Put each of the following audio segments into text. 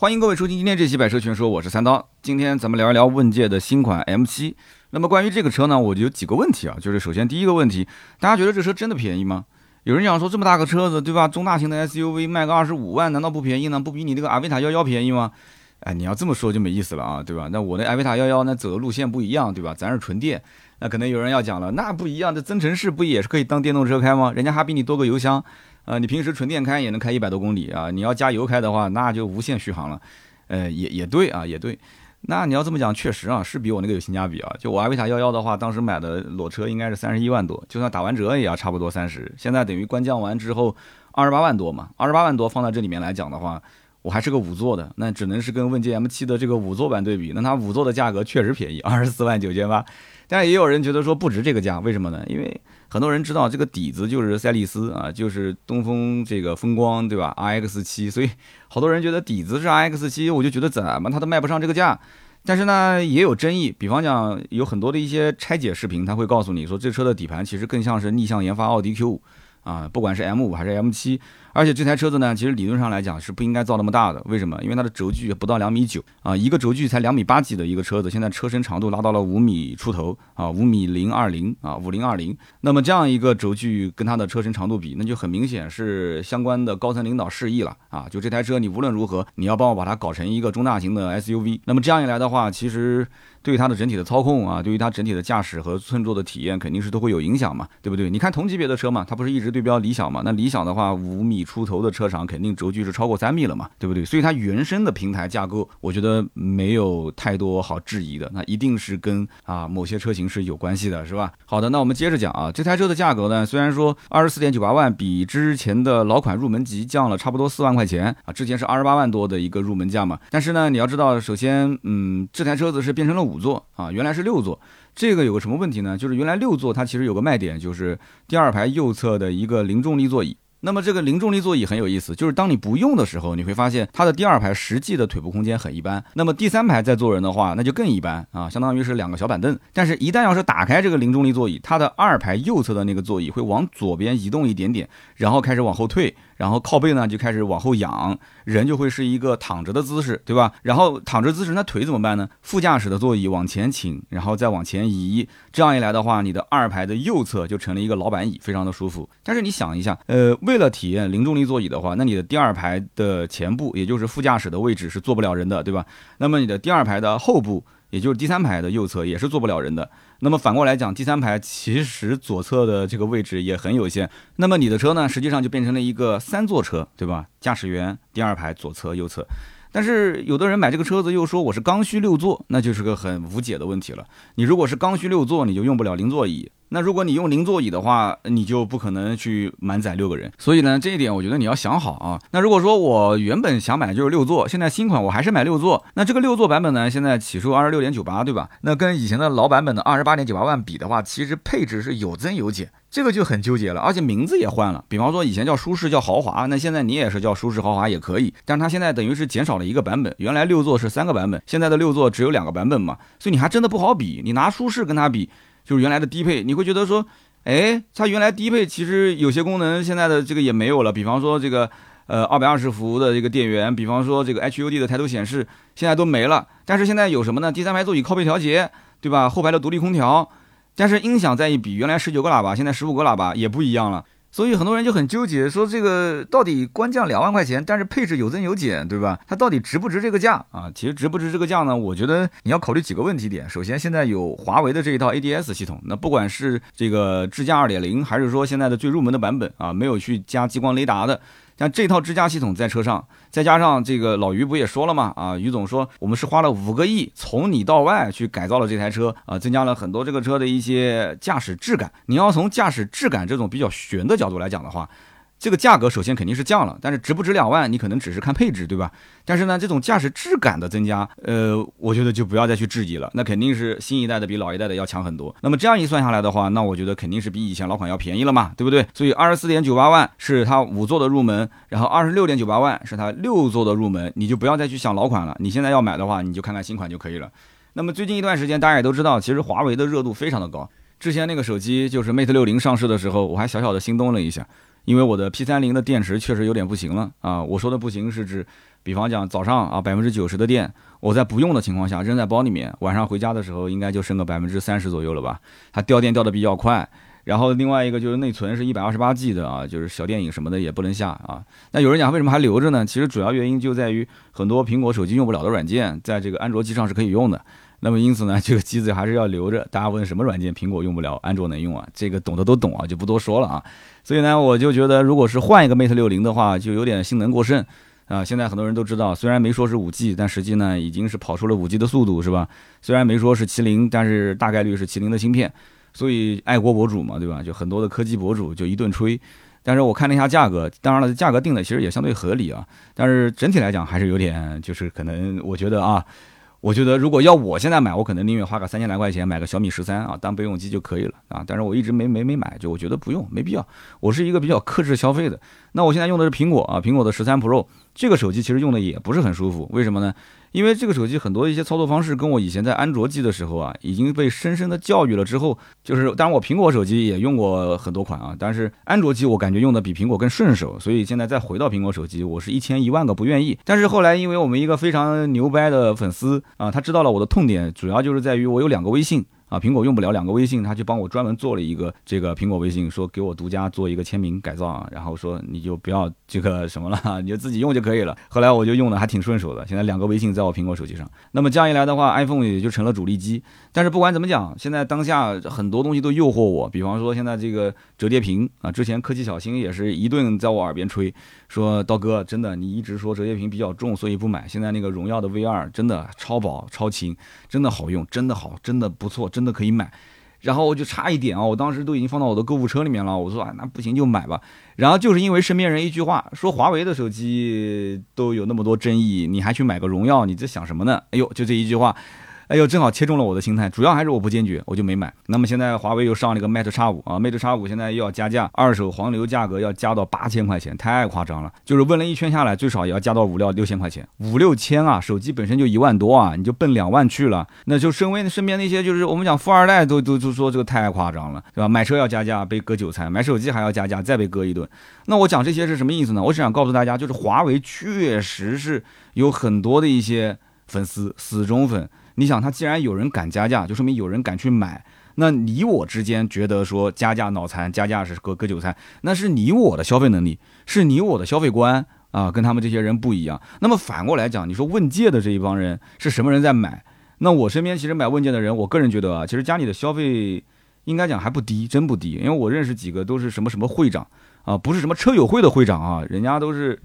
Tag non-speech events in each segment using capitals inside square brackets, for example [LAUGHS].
欢迎各位收听今天这期百车全说，我是三刀。今天咱们聊一聊问界的新款 M7。那么关于这个车呢，我就有几个问题啊，就是首先第一个问题，大家觉得这车真的便宜吗？有人讲说这么大个车子，对吧？中大型的 SUV 卖个二十五万，难道不便宜呢？不比你这个阿维塔幺幺便宜吗？哎，你要这么说就没意思了啊，对吧？那我那艾维塔幺幺那走的路线不一样，对吧？咱是纯电，那可能有人要讲了，那不一样，这增程式不也是可以当电动车开吗？人家还比你多个油箱，呃，你平时纯电开也能开一百多公里啊，你要加油开的话，那就无限续航了。呃，也也对啊，也对。那你要这么讲，确实啊，是比我那个有性价比啊。就我阿维塔幺幺的话，当时买的裸车应该是三十一万多，就算打完折也要差不多三十。现在等于官降完之后二十八万多嘛，二十八万多放在这里面来讲的话，我还是个五座的，那只能是跟问界 M7 的这个五座版对比，那它五座的价格确实便宜，二十四万九千八。但也有人觉得说不值这个价，为什么呢？因为很多人知道这个底子就是赛力斯啊，就是东风这个风光，对吧？RX 七，所以好多人觉得底子是 RX 七，我就觉得怎么它都卖不上这个价。但是呢，也有争议，比方讲有很多的一些拆解视频，他会告诉你说这车的底盘其实更像是逆向研发奥迪 Q 五啊，不管是 M 五还是 M 七。而且这台车子呢，其实理论上来讲是不应该造那么大的。为什么？因为它的轴距不到两米九啊，一个轴距才两米八几的一个车子，现在车身长度拉到了五米出头啊，五米零二零啊，五零二零。那么这样一个轴距跟它的车身长度比，那就很明显是相关的高层领导示意了啊。就这台车，你无论如何，你要帮我把它搞成一个中大型的 SUV。那么这样一来的话，其实。对于它的整体的操控啊，对于它整体的驾驶和乘坐的体验，肯定是都会有影响嘛，对不对？你看同级别的车嘛，它不是一直对标理想嘛？那理想的话，五米出头的车长，肯定轴距是超过三米了嘛，对不对？所以它原生的平台架构，我觉得没有太多好质疑的，那一定是跟啊某些车型是有关系的，是吧？好的，那我们接着讲啊，这台车的价格呢，虽然说二十四点九八万，比之前的老款入门级降了差不多四万块钱啊，之前是二十八万多的一个入门价嘛，但是呢，你要知道，首先，嗯，这台车子是变成了五座啊，原来是六座，这个有个什么问题呢？就是原来六座它其实有个卖点，就是第二排右侧的一个零重力座椅。那么这个零重力座椅很有意思，就是当你不用的时候，你会发现它的第二排实际的腿部空间很一般。那么第三排再坐人的话，那就更一般啊，相当于是两个小板凳。但是，一旦要是打开这个零重力座椅，它的二排右侧的那个座椅会往左边移动一点点，然后开始往后退。然后靠背呢就开始往后仰，人就会是一个躺着的姿势，对吧？然后躺着姿势，那腿怎么办呢？副驾驶的座椅往前倾，然后再往前移，这样一来的话，你的二排的右侧就成了一个老板椅，非常的舒服。但是你想一下，呃，为了体验零重力座椅的话，那你的第二排的前部，也就是副驾驶的位置是坐不了人的，对吧？那么你的第二排的后部，也就是第三排的右侧也是坐不了人的。那么反过来讲，第三排其实左侧的这个位置也很有限。那么你的车呢，实际上就变成了一个三座车，对吧？驾驶员第二排左侧右侧。但是有的人买这个车子又说我是刚需六座，那就是个很无解的问题了。你如果是刚需六座，你就用不了零座椅。那如果你用零座椅的话，你就不可能去满载六个人。所以呢，这一点我觉得你要想好啊。那如果说我原本想买就是六座，现在新款我还是买六座，那这个六座版本呢，现在起售二十六点九八，对吧？那跟以前的老版本的二十八点九八万比的话，其实配置是有增有减，这个就很纠结了。而且名字也换了，比方说以前叫舒适叫豪华，那现在你也是叫舒适豪华也可以，但是它现在等于是减少了一个版本，原来六座是三个版本，现在的六座只有两个版本嘛，所以你还真的不好比，你拿舒适跟它比，就是原来的低配，你会觉得说。哎，它原来低配其实有些功能，现在的这个也没有了。比方说这个，呃，二百二十伏的这个电源，比方说这个 HUD 的抬头显示，现在都没了。但是现在有什么呢？第三排座椅靠背调节，对吧？后排的独立空调，但是音响再一比，原来十九个喇叭，现在十五个喇叭也不一样了。所以很多人就很纠结，说这个到底官降两万块钱，但是配置有增有减，对吧？它到底值不值这个价啊？其实值不值这个价呢？我觉得你要考虑几个问题点。首先，现在有华为的这一套 ADS 系统，那不管是这个智驾二点零，还是说现在的最入门的版本啊，没有去加激光雷达的。像这套支架系统在车上，再加上这个老于不也说了嘛？啊，于总说我们是花了五个亿从里到外去改造了这台车啊，增加了很多这个车的一些驾驶质感。你要从驾驶质感这种比较悬的角度来讲的话。这个价格首先肯定是降了，但是值不值两万，你可能只是看配置，对吧？但是呢，这种驾驶质感的增加，呃，我觉得就不要再去质疑了，那肯定是新一代的比老一代的要强很多。那么这样一算下来的话，那我觉得肯定是比以前老款要便宜了嘛，对不对？所以二十四点九八万是它五座的入门，然后二十六点九八万是它六座的入门，你就不要再去想老款了。你现在要买的话，你就看看新款就可以了。那么最近一段时间，大家也都知道，其实华为的热度非常的高。之前那个手机就是 Mate 六零上市的时候，我还小小的心动了一下。因为我的 P 三零的电池确实有点不行了啊。我说的不行是指，比方讲早上啊百分之九十的电，我在不用的情况下扔在包里面，晚上回家的时候应该就剩个百分之三十左右了吧。它掉电掉的比较快。然后另外一个就是内存是一百二十八 G 的啊，就是小电影什么的也不能下啊。那有人讲为什么还留着呢？其实主要原因就在于很多苹果手机用不了的软件，在这个安卓机上是可以用的。那么因此呢，这个机子还是要留着。大家问什么软件苹果用不了，安卓能用啊？这个懂的都懂啊，就不多说了啊。所以呢，我就觉得如果是换一个 Mate 六零的话，就有点性能过剩啊。现在很多人都知道，虽然没说是五 G，但实际呢已经是跑出了五 G 的速度，是吧？虽然没说是麒麟，但是大概率是麒麟的芯片。所以爱国博主嘛，对吧？就很多的科技博主就一顿吹，但是我看了一下价格，当然了，价格定的其实也相对合理啊。但是整体来讲还是有点，就是可能我觉得啊。我觉得如果要我现在买，我可能宁愿花个三千来块钱买个小米十三啊，当备用机就可以了啊。但是我一直没没没买，就我觉得不用，没必要。我是一个比较克制消费的。那我现在用的是苹果啊，苹果的十三 Pro 这个手机其实用的也不是很舒服，为什么呢？因为这个手机很多一些操作方式跟我以前在安卓机的时候啊，已经被深深的教育了。之后就是，当然我苹果手机也用过很多款啊，但是安卓机我感觉用的比苹果更顺手。所以现在再回到苹果手机，我是一千一万个不愿意。但是后来因为我们一个非常牛掰的粉丝啊，他知道了我的痛点，主要就是在于我有两个微信。啊，苹果用不了两个微信，他就帮我专门做了一个这个苹果微信，说给我独家做一个签名改造啊，然后说你就不要这个什么了，[LAUGHS] 你就自己用就可以了。后来我就用的还挺顺手的，现在两个微信在我苹果手机上。那么这样一来的话，iPhone 也就成了主力机。但是不管怎么讲，现在当下很多东西都诱惑我，比方说现在这个折叠屏啊，之前科技小新也是一顿在我耳边吹，说刀哥真的你一直说折叠屏比较重，所以不买。现在那个荣耀的 V 二真的超薄超轻，真的好用，真的好，真的不错，真。真的可以买，然后我就差一点啊，我当时都已经放到我的购物车里面了。我说啊，那不行就买吧。然后就是因为身边人一句话，说华为的手机都有那么多争议，你还去买个荣耀，你在想什么呢？哎呦，就这一句话。哎呦，正好切中了我的心态，主要还是我不坚决，我就没买。那么现在华为又上了一个 Mate 叉五啊，Mate 叉五现在又要加价，二手黄牛价格要加到八千块钱，太夸张了。就是问了一圈下来，最少也要加到五六六千块钱，五六千啊，手机本身就一万多啊，你就奔两万去了。那就身为身边那些就是我们讲富二代都都都说这个太夸张了，对吧？买车要加价被割韭菜，买手机还要加价再被割一顿。那我讲这些是什么意思呢？我只想告诉大家，就是华为确实是有很多的一些粉丝死忠粉。你想，他既然有人敢加价，就说明有人敢去买。那你我之间觉得说加价脑残，加价是割割韭菜，那是你我的消费能力，是你我的消费观啊，跟他们这些人不一样。那么反过来讲，你说问界的这一帮人是什么人在买？那我身边其实买问界的人，我个人觉得啊，其实家里的消费应该讲还不低，真不低。因为我认识几个都是什么什么会长啊，不是什么车友会的会长啊，人家都是，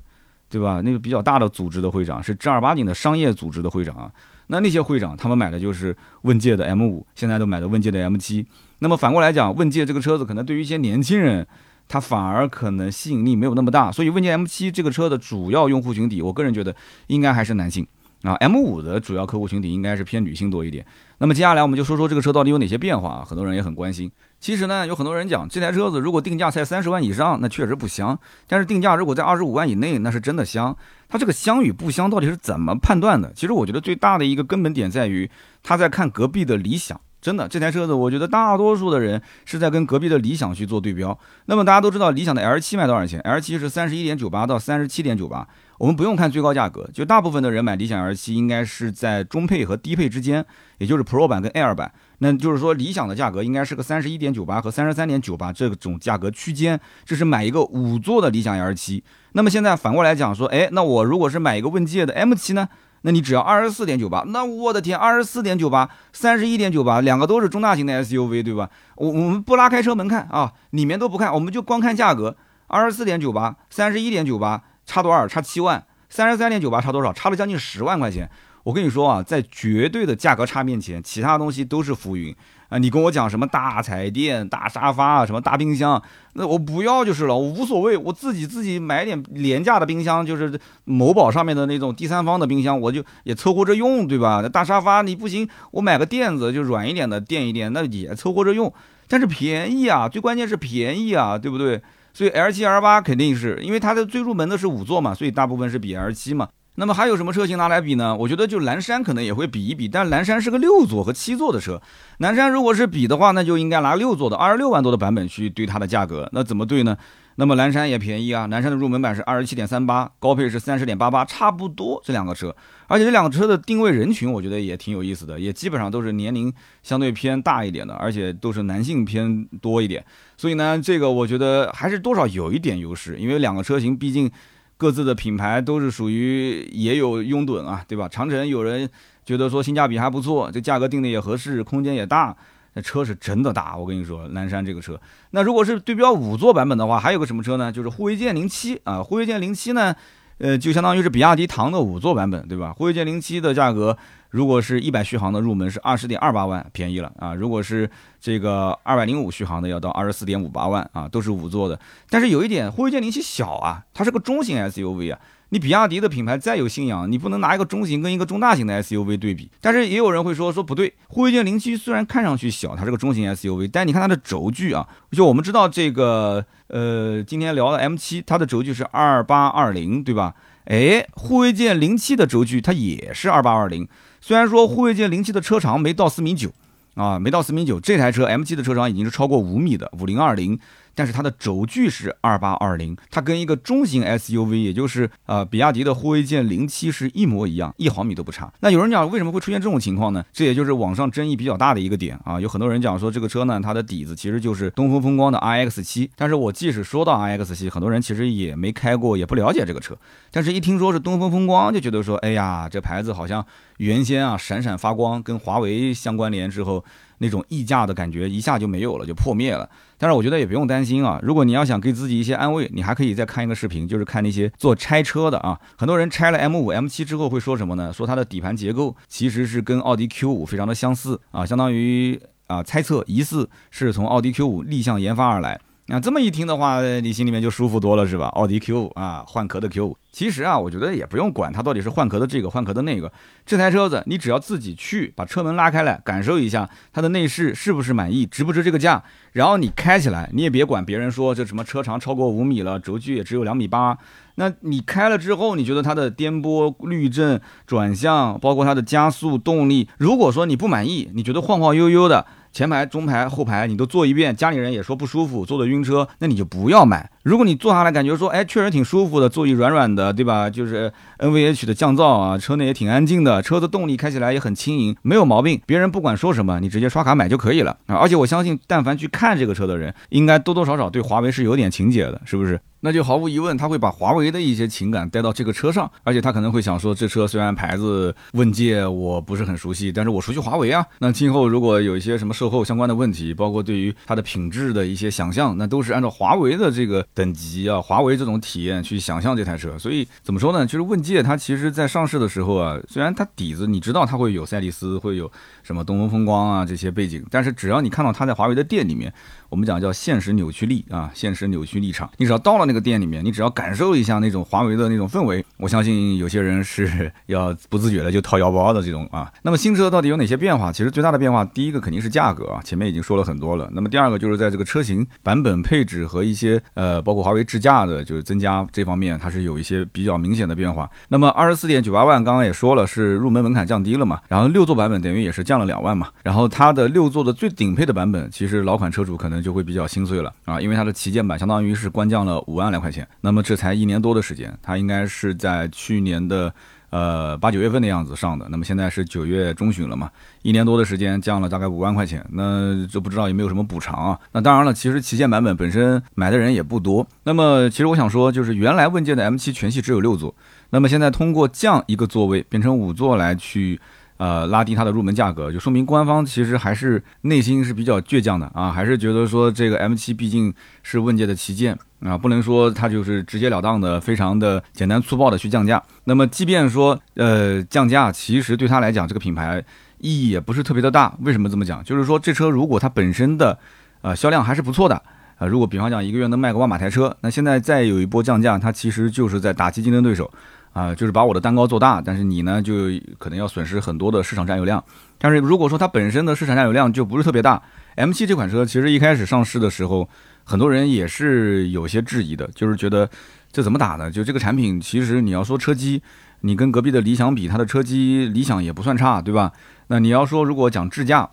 对吧？那个比较大的组织的会长，是正儿八经的商业组织的会长啊。那那些会长，他们买的就是问界的 M 五，现在都买的问界的 M 七。那么反过来讲，问界这个车子可能对于一些年轻人，他反而可能吸引力没有那么大。所以问界 M 七这个车的主要用户群体，我个人觉得应该还是男性。啊，M 五的主要客户群体应该是偏女性多一点。那么接下来我们就说说这个车到底有哪些变化啊？很多人也很关心。其实呢，有很多人讲这台车子如果定价在三十万以上，那确实不香；但是定价如果在二十五万以内，那是真的香。它这个香与不香到底是怎么判断的？其实我觉得最大的一个根本点在于他在看隔壁的理想。真的，这台车子我觉得大多数的人是在跟隔壁的理想去做对标。那么大家都知道理想的 L 七卖多少钱？L 七是三十一点九八到三十七点九八。我们不用看最高价格，就大部分的人买理想 L 七应该是在中配和低配之间，也就是 Pro 版跟 Air 版。那就是说理想的价格应该是个三十一点九八和三十三点九八这种价格区间，这是买一个五座的理想 L 七。那么现在反过来讲说，哎，那我如果是买一个问界的 M 七呢？那你只要二十四点九八，那我的天，二十四点九八，三十一点九八，两个都是中大型的 SUV，对吧？我我们不拉开车门看啊，里面都不看，我们就光看价格，二十四点九八，三十一点九八。差多少？差七万，三十三点九八差多少？差了将近十万块钱。我跟你说啊，在绝对的价格差面前，其他东西都是浮云啊！你跟我讲什么大彩电、大沙发啊，什么大冰箱，那我不要就是了，我无所谓，我自己自己买点廉价的冰箱，就是某宝上面的那种第三方的冰箱，我就也凑合着用，对吧？那大沙发你不行，我买个垫子就软一点的垫一垫，那也凑合着用，但是便宜啊，最关键是便宜啊，对不对？所以 L 七 L 八肯定是因为它的最入门的是五座嘛，所以大部分是比 L 七嘛。那么还有什么车型拿来比呢？我觉得就蓝山可能也会比一比，但蓝山是个六座和七座的车。蓝山如果是比的话，那就应该拿六座的二十六万多的版本去对它的价格。那怎么对呢？那么蓝山也便宜啊，蓝山的入门版是二十七点三八，高配是三十点八八，差不多这两个车。而且这两个车的定位人群，我觉得也挺有意思的，也基本上都是年龄相对偏大一点的，而且都是男性偏多一点。所以呢，这个我觉得还是多少有一点优势，因为两个车型毕竟各自的品牌都是属于也有拥趸啊，对吧？长城有人觉得说性价比还不错，这价格定的也合适，空间也大。那车是真的大，我跟你说，蓝山这个车。那如果是对标五座版本的话，还有个什么车呢？就是护卫舰零七啊，护卫舰零七呢，呃，就相当于是比亚迪唐的五座版本，对吧？护卫舰零七的价格，如果是一百续航的入门是二十点二八万，便宜了啊。如果是这个二百零五续航的，要到二十四点五八万啊，都是五座的。但是有一点，护卫舰零七小啊，它是个中型 SUV 啊。你比亚迪的品牌再有信仰，你不能拿一个中型跟一个中大型的 SUV 对比。但是也有人会说说不对，护卫舰零七虽然看上去小，它是个中型 SUV，但你看它的轴距啊，就我们知道这个呃，今天聊的 M7，它的轴距是二八二零，对吧？哎，护卫舰零七的轴距它也是二八二零，虽然说护卫舰零七的车长没到四米九啊，没到四米九，这台车 M7 的车长已经是超过五米的五零二零。但是它的轴距是二八二零，它跟一个中型 SUV，也就是呃比亚迪的护卫舰零七是一模一样，一毫米都不差。那有人讲为什么会出现这种情况呢？这也就是网上争议比较大的一个点啊。有很多人讲说这个车呢，它的底子其实就是东风风光的 iX 七。但是我即使说到 iX 七，很多人其实也没开过，也不了解这个车。但是一听说是东风风光，就觉得说，哎呀，这牌子好像原先啊闪闪发光，跟华为相关联之后。那种溢价的感觉一下就没有了，就破灭了。但是我觉得也不用担心啊，如果你要想给自己一些安慰，你还可以再看一个视频，就是看那些做拆车的啊。很多人拆了 M5、M7 之后会说什么呢？说它的底盘结构其实是跟奥迪 Q5 非常的相似啊，相当于啊猜测疑似是从奥迪 Q5 立向研发而来。那这么一听的话，你心里面就舒服多了是吧？奥迪 Q 五啊，换壳的 Q 五。其实啊，我觉得也不用管它到底是换壳的这个换壳的那个，这台车子你只要自己去把车门拉开来，感受一下它的内饰是不是满意，值不值这个价。然后你开起来，你也别管别人说这什么车长超过五米了，轴距也只有两米八。那你开了之后，你觉得它的颠簸、滤震、转向，包括它的加速动力，如果说你不满意，你觉得晃晃悠悠的。前排、中排、后排你都坐一遍，家里人也说不舒服，坐的晕车，那你就不要买。如果你坐下来感觉说，哎，确实挺舒服的，座椅软软的，对吧？就是 NVH 的降噪啊，车内也挺安静的，车子动力开起来也很轻盈，没有毛病。别人不管说什么，你直接刷卡买就可以了啊！而且我相信，但凡去看这个车的人，应该多多少少对华为是有点情结的，是不是？那就毫无疑问，他会把华为的一些情感带到这个车上，而且他可能会想说，这车虽然牌子问界我不是很熟悉，但是我熟悉华为啊。那今后如果有一些什么售后相关的问题，包括对于它的品质的一些想象，那都是按照华为的这个等级啊，华为这种体验去想象这台车。所以怎么说呢？就是问界它其实在上市的时候啊，虽然它底子你知道它会有赛力斯，会有什么东风风光啊这些背景，但是只要你看到它在华为的店里面。我们讲叫现实扭曲力啊，现实扭曲立场。你只要到了那个店里面，你只要感受一下那种华为的那种氛围，我相信有些人是 [LAUGHS] 要不自觉的就掏腰包的这种啊。那么新车到底有哪些变化？其实最大的变化，第一个肯定是价格啊，前面已经说了很多了。那么第二个就是在这个车型版本配置和一些呃，包括华为智驾的，就是增加这方面，它是有一些比较明显的变化。那么二十四点九八万，刚刚也说了是入门门槛降低了嘛，然后六座版本等于也是降降了两万嘛。然后它的六座的最顶配的版本，其实老款车主可能。就会比较心碎了啊，因为它的旗舰版相当于是官降了五万来块钱，那么这才一年多的时间，它应该是在去年的呃八九月份的样子上的，那么现在是九月中旬了嘛，一年多的时间降了大概五万块钱，那就不知道有没有什么补偿啊？那当然了，其实旗舰版本本身买的人也不多，那么其实我想说，就是原来问界的 M7 全系只有六座，那么现在通过降一个座位变成五座来去。呃，拉低它的入门价格，就说明官方其实还是内心是比较倔强的啊，还是觉得说这个 M7 毕竟是问界的旗舰啊，不能说它就是直截了当的、非常的简单粗暴的去降价。那么，即便说呃降价，其实对他来讲这个品牌意义也不是特别的大。为什么这么讲？就是说这车如果它本身的呃销量还是不错的啊，如果比方讲一个月能卖个万把台车，那现在再有一波降价，它其实就是在打击竞争对手。啊，就是把我的蛋糕做大，但是你呢，就可能要损失很多的市场占有量。但是如果说它本身的市场占有量就不是特别大，M7 这款车其实一开始上市的时候，很多人也是有些质疑的，就是觉得这怎么打呢？就这个产品，其实你要说车机，你跟隔壁的理想比，它的车机理想也不算差，对吧？那你要说如果讲智驾，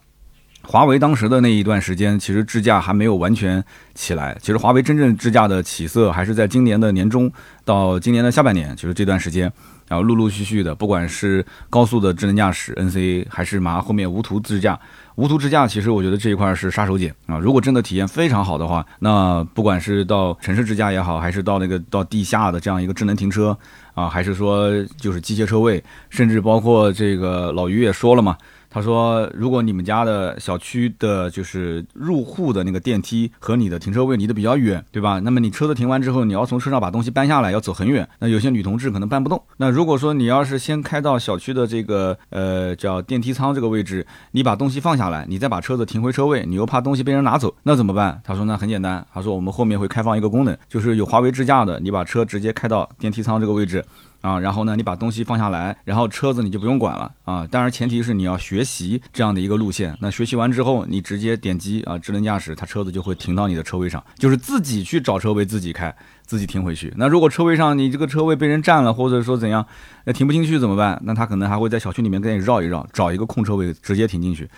华为当时的那一段时间，其实支架还没有完全起来。其实华为真正支架的起色，还是在今年的年中到今年的下半年，就是这段时间，然后陆陆续续的，不管是高速的智能驾驶 NCA，还是马后面无图支架。无图支架，其实我觉得这一块是杀手锏啊！如果真的体验非常好的话，那不管是到城市支架也好，还是到那个到地下的这样一个智能停车啊，还是说就是机械车位，甚至包括这个老于也说了嘛。他说：“如果你们家的小区的，就是入户的那个电梯和你的停车位离得比较远，对吧？那么你车子停完之后，你要从车上把东西搬下来，要走很远。那有些女同志可能搬不动。那如果说你要是先开到小区的这个呃叫电梯舱这个位置，你把东西放下来，你再把车子停回车位，你又怕东西被人拿走，那怎么办？他说那很简单，他说我们后面会开放一个功能，就是有华为支架的，你把车直接开到电梯舱这个位置。”啊，然后呢，你把东西放下来，然后车子你就不用管了啊。当然，前提是你要学习这样的一个路线。那学习完之后，你直接点击啊，智能驾驶，它车子就会停到你的车位上，就是自己去找车位，自己开，自己停回去。那如果车位上你这个车位被人占了，或者说怎样，那停不进去怎么办？那他可能还会在小区里面跟你绕一绕，找一个空车位直接停进去。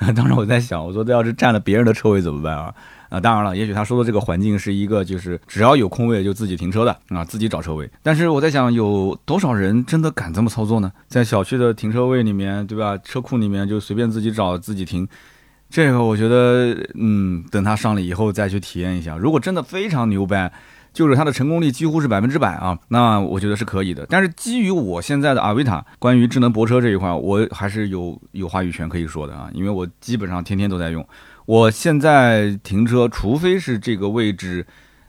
[LAUGHS] 当时我在想，我说这要是占了别人的车位怎么办啊？啊，当然了，也许他说的这个环境是一个，就是只要有空位就自己停车的啊，自己找车位。但是我在想，有多少人真的敢这么操作呢？在小区的停车位里面，对吧？车库里面就随便自己找自己停，这个我觉得，嗯，等他上了以后再去体验一下。如果真的非常牛掰，就是它的成功率几乎是百分之百啊，那我觉得是可以的。但是基于我现在的阿维塔，关于智能泊车这一块，我还是有有话语权可以说的啊，因为我基本上天天都在用。我现在停车，除非是这个位置，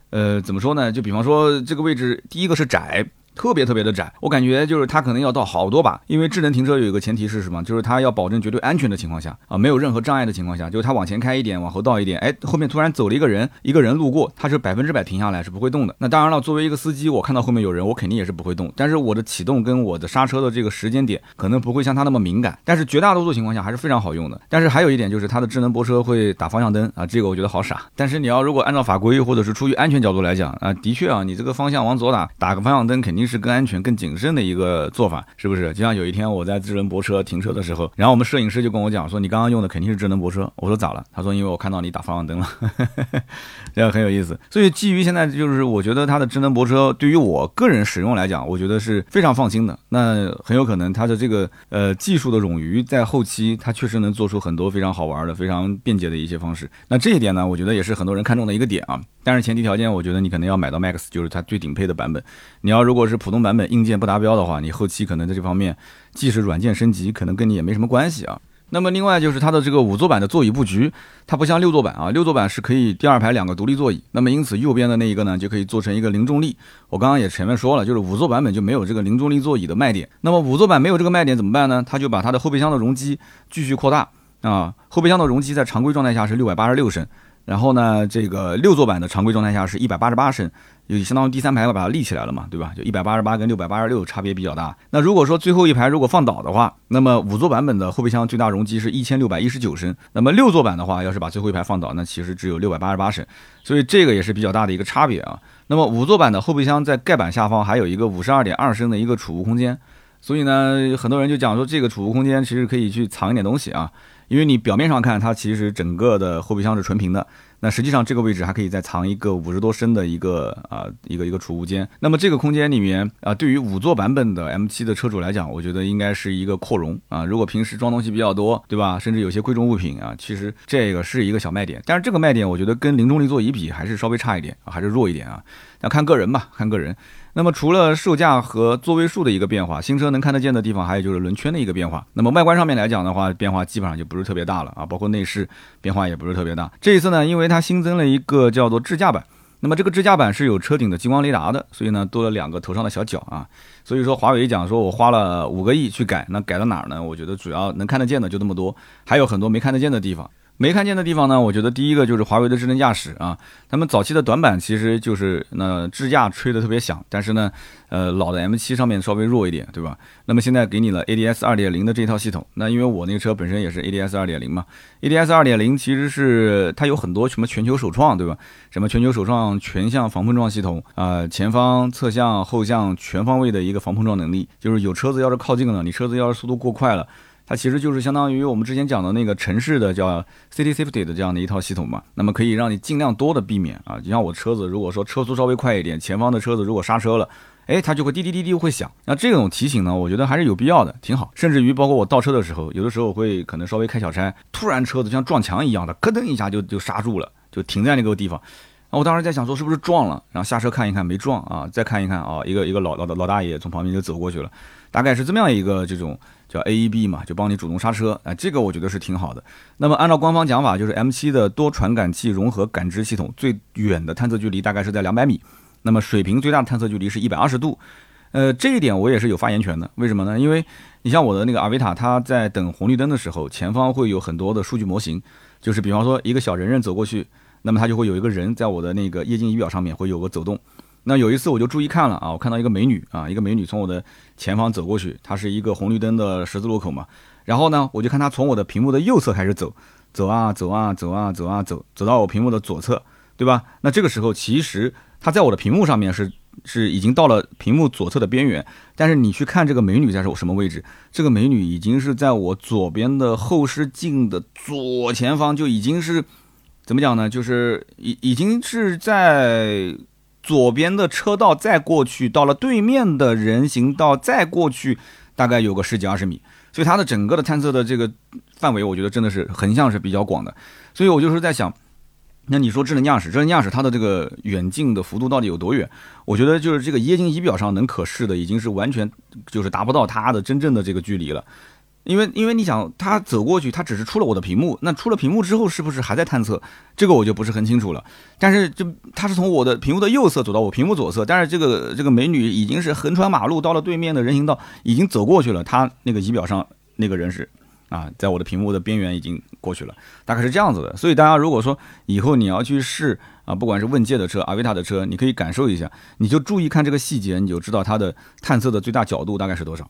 呃，怎么说呢？就比方说这个位置，第一个是窄。特别特别的窄，我感觉就是它可能要倒好多把，因为智能停车有一个前提是什么？就是它要保证绝对安全的情况下啊，没有任何障碍的情况下，就是它往前开一点，往后倒一点，哎，后面突然走了一个人，一个人路过，它是百分之百停下来是不会动的。那当然了，作为一个司机，我看到后面有人，我肯定也是不会动，但是我的启动跟我的刹车的这个时间点可能不会像它那么敏感，但是绝大多数情况下还是非常好用的。但是还有一点就是它的智能泊车会打方向灯啊，这个我觉得好傻。但是你要如果按照法规或者是出于安全角度来讲啊，的确啊，你这个方向往左打，打个方向灯肯定是更安全更。谨慎的一个做法，是不是？就像有一天我在智能泊车停车的时候，然后我们摄影师就跟我讲说：“你刚刚用的肯定是智能泊车。”我说：“咋了？”他说：“因为我看到你打方向灯了。[LAUGHS] ”这样很有意思。所以基于现在就是我觉得它的智能泊车对于我个人使用来讲，我觉得是非常放心的。那很有可能它的这个呃技术的冗余，在后期它确实能做出很多非常好玩的、非常便捷的一些方式。那这一点呢，我觉得也是很多人看中的一个点啊。但是前提条件，我觉得你可能要买到 Max，就是它最顶配的版本。你要如果是是普通版本，硬件不达标的话，你后期可能在这方面，即使软件升级，可能跟你也没什么关系啊。那么另外就是它的这个五座版的座椅布局，它不像六座版啊，六座版是可以第二排两个独立座椅，那么因此右边的那一个呢，就可以做成一个零重力。我刚刚也前面说了，就是五座版本就没有这个零重力座椅的卖点。那么五座版没有这个卖点怎么办呢？它就把它的后备箱的容积继续扩大啊，后备箱的容积在常规状态下是六百八十六升。然后呢，这个六座版的常规状态下是一百八十八升，就相当于第三排把它立起来了嘛，对吧？就一百八十八跟六百八十六差别比较大。那如果说最后一排如果放倒的话，那么五座版本的后备箱最大容积是一千六百一十九升，那么六座版的话，要是把最后一排放倒，那其实只有六百八十八升，所以这个也是比较大的一个差别啊。那么五座版的后备箱在盖板下方还有一个五十二点二升的一个储物空间，所以呢，很多人就讲说这个储物空间其实可以去藏一点东西啊，因为你表面上看它其实整个的后备箱是纯平的。那实际上这个位置还可以再藏一个五十多升的一个啊一个一个储物间。那么这个空间里面啊，对于五座版本的 M7 的车主来讲，我觉得应该是一个扩容啊。如果平时装东西比较多，对吧？甚至有些贵重物品啊，其实这个是一个小卖点。但是这个卖点，我觉得跟零重力座椅比还是稍微差一点，还是弱一点啊。那看个人吧，看个人。那么除了售价和座位数的一个变化，新车能看得见的地方，还有就是轮圈的一个变化。那么外观上面来讲的话，变化基本上就不是特别大了啊，包括内饰变化也不是特别大。这一次呢，因为它新增了一个叫做智驾版，那么这个智驾版是有车顶的激光雷达的，所以呢多了两个头上的小角啊。所以说华为讲说我花了五个亿去改，那改到哪儿呢？我觉得主要能看得见的就那么多，还有很多没看得见的地方。没看见的地方呢？我觉得第一个就是华为的智能驾驶啊，他们早期的短板其实就是那支架吹得特别响，但是呢，呃，老的 M7 上面稍微弱一点，对吧？那么现在给你了 ADS 2.0的这套系统，那因为我那个车本身也是 ADS 2.0嘛，ADS 2.0其实是它有很多什么全球首创，对吧？什么全球首创全向防碰撞系统啊，前方、侧向、后向全方位的一个防碰撞能力，就是有车子要是靠近了，你车子要是速度过快了。它其实就是相当于我们之前讲的那个城市的叫 City Safety 的这样的一套系统嘛。那么可以让你尽量多的避免啊，就像我车子如果说车速稍微快一点，前方的车子如果刹车了，哎，它就会滴滴滴滴会响。那这种提醒呢，我觉得还是有必要的，挺好。甚至于包括我倒车的时候，有的时候会可能稍微开小差，突然车子像撞墙一样的，咯噔一下就就刹住了，就停在那个地方。那我当时在想说是不是撞了，然后下车看一看没撞啊，再看一看啊，一个一个老老老大爷从旁边就走过去了，大概是这么样一个这种。叫 AEB 嘛，就帮你主动刹车，哎，这个我觉得是挺好的。那么按照官方讲法，就是 M7 的多传感器融合感知系统最远的探测距离大概是在两百米，那么水平最大探测距离是一百二十度。呃，这一点我也是有发言权的。为什么呢？因为你像我的那个阿维塔，它在等红绿灯的时候，前方会有很多的数据模型，就是比方说一个小人人走过去，那么它就会有一个人在我的那个液晶仪表上面会有个走动。那有一次我就注意看了啊，我看到一个美女啊，一个美女从我的前方走过去，她是一个红绿灯的十字路口嘛。然后呢，我就看她从我的屏幕的右侧开始走，走啊走啊走啊走啊走，走到我屏幕的左侧，对吧？那这个时候其实她在我的屏幕上面是是已经到了屏幕左侧的边缘，但是你去看这个美女在什么位置？这个美女已经是在我左边的后视镜的左前方，就已经是怎么讲呢？就是已已经是在。左边的车道再过去，到了对面的人行道再过去，大概有个十几二十米，所以它的整个的探测的这个范围，我觉得真的是横向是比较广的。所以我就是在想，那你说智能驾驶，智能驾驶它的这个远近的幅度到底有多远？我觉得就是这个液晶仪表上能可视的，已经是完全就是达不到它的真正的这个距离了。因为，因为你想，他走过去，他只是出了我的屏幕，那出了屏幕之后，是不是还在探测？这个我就不是很清楚了。但是，就他是从我的屏幕的右侧走到我屏幕左侧，但是这个这个美女已经是横穿马路到了对面的人行道，已经走过去了。他那个仪表上那个人是啊，在我的屏幕的边缘已经过去了，大概是这样子的。所以，大家如果说以后你要去试啊，不管是问界的车、阿维塔的车，你可以感受一下，你就注意看这个细节，你就知道它的探测的最大角度大概是多少。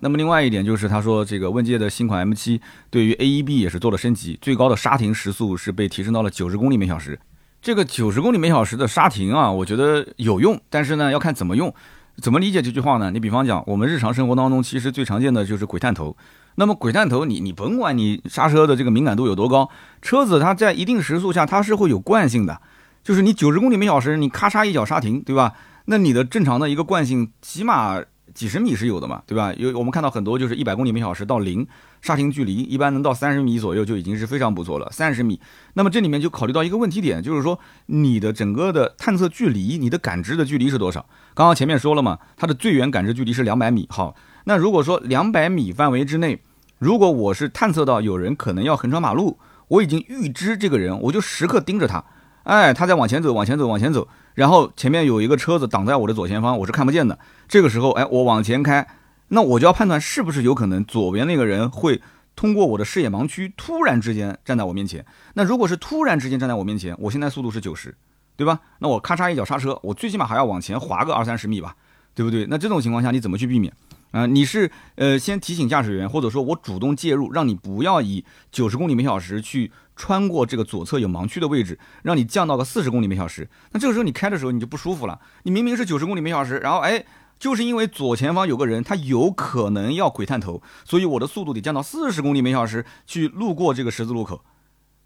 那么另外一点就是，他说这个问界的新款 M7 对于 AEB 也是做了升级，最高的刹停时速是被提升到了九十公里每小时。这个九十公里每小时的刹停啊，我觉得有用，但是呢，要看怎么用，怎么理解这句话呢？你比方讲，我们日常生活当中其实最常见的就是鬼探头。那么鬼探头，你你甭管你刹车的这个敏感度有多高，车子它在一定时速下它是会有惯性的，就是你九十公里每小时，你咔嚓一脚刹停，对吧？那你的正常的一个惯性起码。几十米是有的嘛，对吧？有我们看到很多就是一百公里每小时到零刹停距离，一般能到三十米左右就已经是非常不错了。三十米，那么这里面就考虑到一个问题点，就是说你的整个的探测距离，你的感知的距离是多少？刚刚前面说了嘛，它的最远感知距离是两百米。好，那如果说两百米范围之内，如果我是探测到有人可能要横穿马路，我已经预知这个人，我就时刻盯着他，哎，他在往前走，往前走，往前走。然后前面有一个车子挡在我的左前方，我是看不见的。这个时候，哎，我往前开，那我就要判断是不是有可能左边那个人会通过我的视野盲区，突然之间站在我面前。那如果是突然之间站在我面前，我现在速度是九十，对吧？那我咔嚓一脚刹车，我最起码还要往前滑个二三十米吧，对不对？那这种情况下你怎么去避免？啊，你是呃先提醒驾驶员，或者说我主动介入，让你不要以九十公里每小时去。穿过这个左侧有盲区的位置，让你降到个四十公里每小时。那这个时候你开的时候你就不舒服了。你明明是九十公里每小时，然后哎，就是因为左前方有个人，他有可能要鬼探头，所以我的速度得降到四十公里每小时去路过这个十字路口。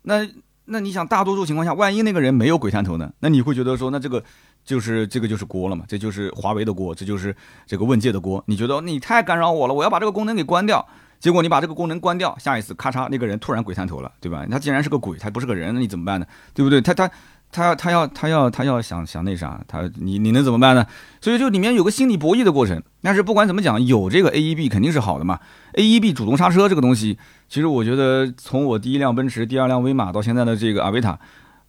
那那你想，大多数情况下，万一那个人没有鬼探头呢？那你会觉得说，那这个就是这个就是锅了嘛？这就是华为的锅，这就是这个问界的锅。你觉得你太干扰我了，我要把这个功能给关掉。结果你把这个功能关掉，下一次咔嚓，那个人突然鬼探头了，对吧？他既然是个鬼，他不是个人，那你怎么办呢？对不对？他他他他要他要他要想想那啥，他你你能怎么办呢？所以就里面有个心理博弈的过程。但是不管怎么讲，有这个 AEB 肯定是好的嘛。AEB 主动刹车这个东西，其实我觉得从我第一辆奔驰、第二辆威马到现在的这个阿维塔，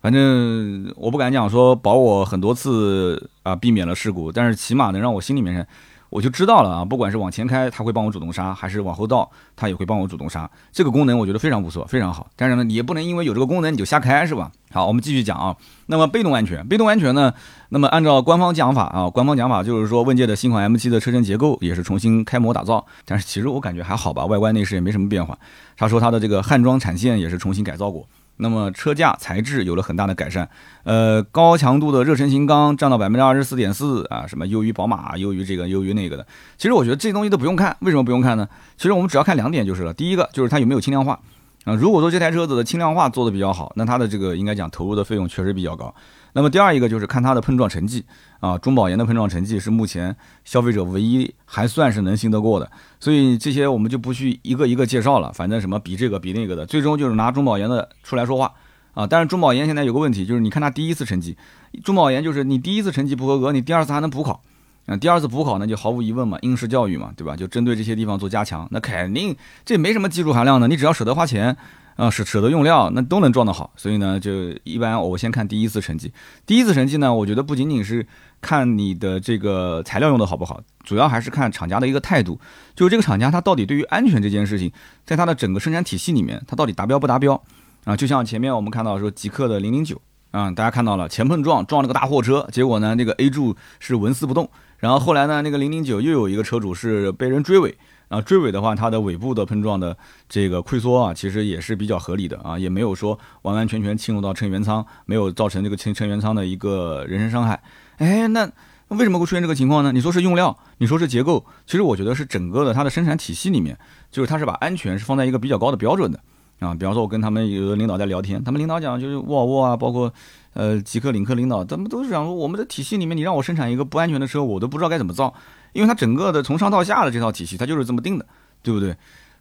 反正我不敢讲说保我很多次啊避免了事故，但是起码能让我心里面。我就知道了啊，不管是往前开，它会帮我主动刹，还是往后倒，它也会帮我主动刹。这个功能我觉得非常不错，非常好。但是呢，你也不能因为有这个功能你就瞎开，是吧？好，我们继续讲啊。那么被动安全，被动安全呢？那么按照官方讲法啊，官方讲法就是说，问界的新款 M7 的车身结构也是重新开模打造。但是其实我感觉还好吧，外观内饰也没什么变化。他说他的这个焊装产线也是重新改造过。那么车架材质有了很大的改善，呃，高强度的热成型钢占到百分之二十四点四啊，什么优于宝马，优于这个，优于那个的。其实我觉得这东西都不用看，为什么不用看呢？其实我们只要看两点就是了。第一个就是它有没有轻量化啊，如果说这台车子的轻量化做的比较好，那它的这个应该讲投入的费用确实比较高。那么第二一个就是看它的碰撞成绩啊，中保研的碰撞成绩是目前消费者唯一还算是能信得过的，所以这些我们就不去一个一个介绍了，反正什么比这个比那个的，最终就是拿中保研的出来说话啊。但是中保研现在有个问题，就是你看他第一次成绩，中保研就是你第一次成绩不合格，你第二次还能补考，啊，第二次补考呢就毫无疑问嘛，应试教育嘛，对吧？就针对这些地方做加强，那肯定这没什么技术含量的，你只要舍得花钱。啊，舍舍得用料，那都能装得好，所以呢，就一般我先看第一次成绩。第一次成绩呢，我觉得不仅仅是看你的这个材料用的好不好，主要还是看厂家的一个态度，就是这个厂家他到底对于安全这件事情，在他的整个生产体系里面，他到底达标不达标啊？就像前面我们看到说极客的零零九嗯，大家看到了前碰撞撞了个大货车，结果呢，那个 A 柱是纹丝不动，然后后来呢，那个零零九又有一个车主是被人追尾。啊，追尾的话，它的尾部的碰撞的这个溃缩啊，其实也是比较合理的啊，也没有说完完全全侵入到乘员舱，没有造成这个乘乘员舱的一个人身伤害。哎，那为什么会出现这个情况呢？你说是用料，你说是结构，其实我觉得是整个的它的生产体系里面，就是它是把安全是放在一个比较高的标准的啊。比方说，我跟他们有的领导在聊天，他们领导讲就是沃尔沃啊，包括呃极客、领克领导，他们都是讲说我们的体系里面，你让我生产一个不安全的车，我都不知道该怎么造。因为它整个的从上到下的这套体系，它就是这么定的，对不对？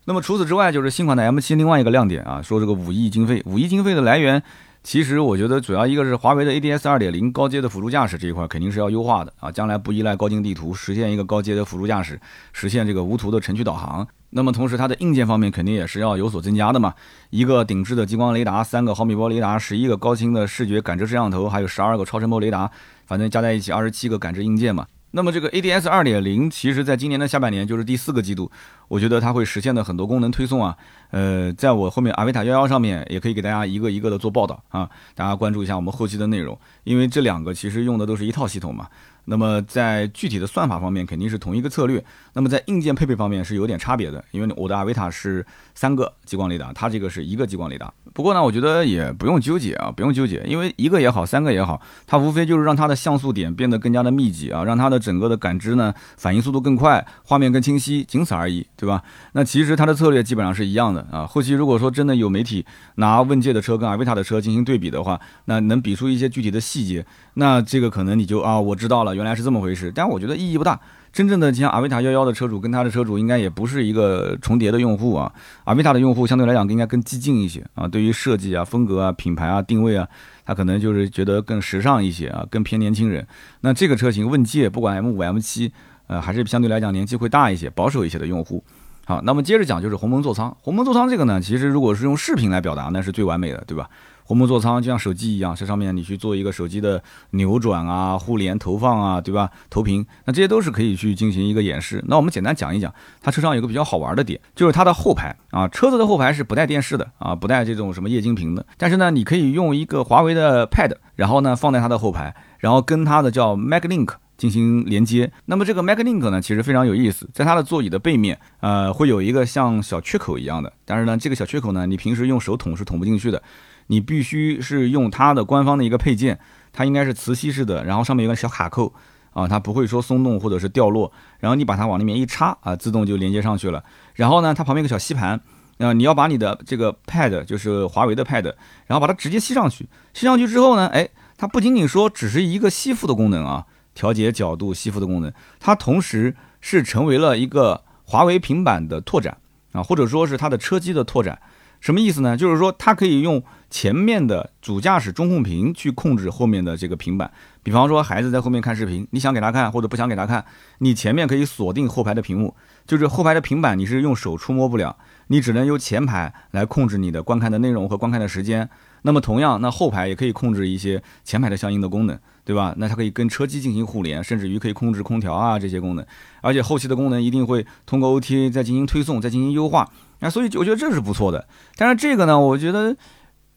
那么除此之外，就是新款的 M7 另外一个亮点啊，说这个五亿经费，五亿经费的来源，其实我觉得主要一个是华为的 ADS 2.0高阶的辅助驾驶这一块肯定是要优化的啊，将来不依赖高精地图，实现一个高阶的辅助驾驶，实现这个无图的城区导航。那么同时它的硬件方面肯定也是要有所增加的嘛，一个顶置的激光雷达，三个毫米波雷达，十一个高清的视觉感知摄像头，还有十二个超声波雷达，反正加在一起二十七个感知硬件嘛。那么这个 ADS 二点零，其实在今年的下半年，就是第四个季度，我觉得它会实现的很多功能推送啊，呃，在我后面阿维塔幺幺上面也可以给大家一个一个的做报道啊，大家关注一下我们后期的内容，因为这两个其实用的都是一套系统嘛。那么在具体的算法方面肯定是同一个策略，那么在硬件配备方面是有点差别的，因为我的阿维塔是三个激光雷达，它这个是一个激光雷达。不过呢，我觉得也不用纠结啊，不用纠结，因为一个也好，三个也好，它无非就是让它的像素点变得更加的密集啊，让它的整个的感知呢反应速度更快，画面更清晰，仅此而已，对吧？那其实它的策略基本上是一样的啊。后期如果说真的有媒体拿问界的车跟阿维塔的车进行对比的话，那能比出一些具体的细节，那这个可能你就啊，我知道了。原来是这么回事，但我觉得意义不大。真正的像阿维塔幺幺的车主跟他的车主应该也不是一个重叠的用户啊。阿维塔的用户相对来讲应该更激进一些啊，对于设计啊、风格啊、品牌啊、定位啊，他可能就是觉得更时尚一些啊，更偏年轻人。那这个车型问界，不管 M 五、M 七，呃，还是相对来讲年纪会大一些、保守一些的用户。好，那么接着讲就是鸿蒙座舱。鸿蒙座舱这个呢，其实如果是用视频来表达，那是最完美的，对吧？鸿蒙座舱就像手机一样，这上面你去做一个手机的扭转啊、互联投放啊，对吧？投屏，那这些都是可以去进行一个演示。那我们简单讲一讲，它车上有个比较好玩的点，就是它的后排啊，车子的后排是不带电视的啊，不带这种什么液晶屏的。但是呢，你可以用一个华为的 Pad，然后呢放在它的后排，然后跟它的叫 MagLink 进行连接。那么这个 MagLink 呢，其实非常有意思，在它的座椅的背面，呃，会有一个像小缺口一样的。但是呢，这个小缺口呢，你平时用手捅是捅不进去的。你必须是用它的官方的一个配件，它应该是磁吸式的，然后上面有个小卡扣啊，它不会说松动或者是掉落，然后你把它往里面一插啊，自动就连接上去了。然后呢，它旁边有个小吸盘，啊，你要把你的这个 Pad 就是华为的 Pad，然后把它直接吸上去。吸上去之后呢，哎，它不仅仅说只是一个吸附的功能啊，调节角度吸附的功能，它同时是成为了一个华为平板的拓展啊，或者说是它的车机的拓展。什么意思呢？就是说它可以用前面的主驾驶中控屏去控制后面的这个平板。比方说孩子在后面看视频，你想给他看或者不想给他看，你前面可以锁定后排的屏幕，就是后排的平板你是用手触摸不了，你只能由前排来控制你的观看的内容和观看的时间。那么同样，那后排也可以控制一些前排的相应的功能，对吧？那它可以跟车机进行互联，甚至于可以控制空调啊这些功能。而且后期的功能一定会通过 OTA 再进行推送，再进行优化。那，所以我觉得这是不错的，但是这个呢，我觉得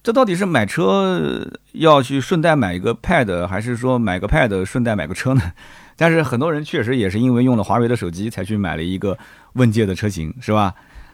这到底是买车要去顺带买一个 Pad，还是说买个 Pad 顺带买个车呢？[LAUGHS] 但是很多人确实也是因为用了华为的手机才去买了一个问界的车型，是吧？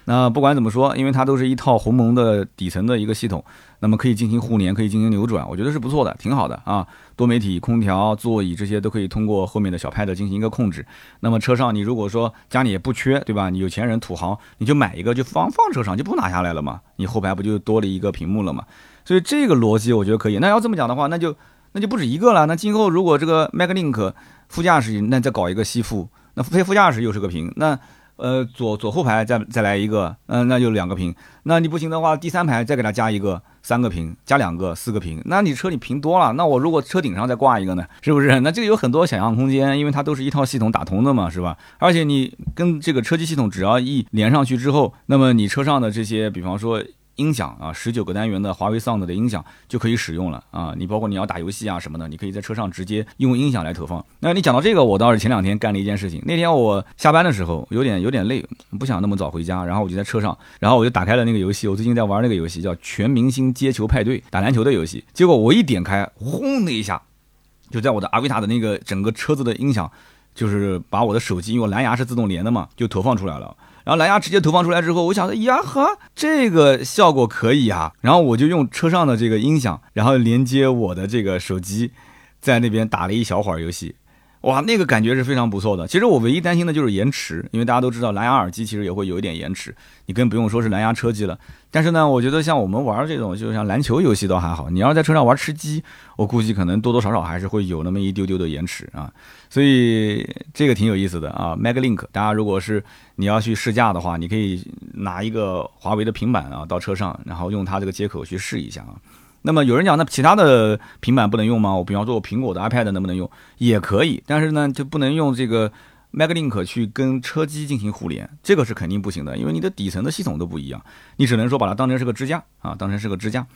那不管怎么说，因为它都是一套鸿蒙的底层的一个系统，那么可以进行互联，可以进行扭转，我觉得是不错的，挺好的啊。多媒体、空调、座椅这些都可以通过后面的小 pad 进行一个控制。那么车上你如果说家里也不缺，对吧？你有钱人土豪，你就买一个就放放车上，就不拿下来了嘛。你后排不就多了一个屏幕了嘛？所以这个逻辑我觉得可以。那要这么讲的话，那就那就不止一个了。那今后如果这个 MagLink 副驾驶那再搞一个吸附，那非副驾驶又是个屏，那。呃，左左后排再再来一个，嗯，那就两个屏。那你不行的话，第三排再给它加一个，三个屏，加两个，四个屏。那你车里屏多了，那我如果车顶上再挂一个呢，是不是？[LAUGHS] 那这个有很多想象空间，因为它都是一套系统打通的嘛，是吧？而且你跟这个车机系统只要一连上去之后，那么你车上的这些，比方说。音响啊，十九个单元的华为 Sound 的音响就可以使用了啊！你包括你要打游戏啊什么的，你可以在车上直接用音响来投放。那你讲到这个，我倒是前两天干了一件事情。那天我下班的时候有点有点累，不想那么早回家，然后我就在车上，然后我就打开了那个游戏。我最近在玩那个游戏叫《全明星接球派对》，打篮球的游戏。结果我一点开，轰的一下，就在我的阿维塔的那个整个车子的音响，就是把我的手机，因为蓝牙是自动连的嘛，就投放出来了。然后蓝牙直接投放出来之后，我想呀哈，这个效果可以啊。然后我就用车上的这个音响，然后连接我的这个手机，在那边打了一小会儿游戏。哇，那个感觉是非常不错的。其实我唯一担心的就是延迟，因为大家都知道蓝牙耳机其实也会有一点延迟，你更不用说是蓝牙车机了。但是呢，我觉得像我们玩这种，就像篮球游戏倒还好。你要是在车上玩吃鸡，我估计可能多多少少还是会有那么一丢丢的延迟啊。所以这个挺有意思的啊，MagLink，大家如果是你要去试驾的话，你可以拿一个华为的平板啊到车上，然后用它这个接口去试一下啊。那么有人讲，那其他的平板不能用吗？我比方说，我苹果的 iPad 能不能用？也可以，但是呢，就不能用这个 MagLink 去跟车机进行互联，这个是肯定不行的，因为你的底层的系统都不一样，你只能说把它当成是个支架啊，当成是个支架。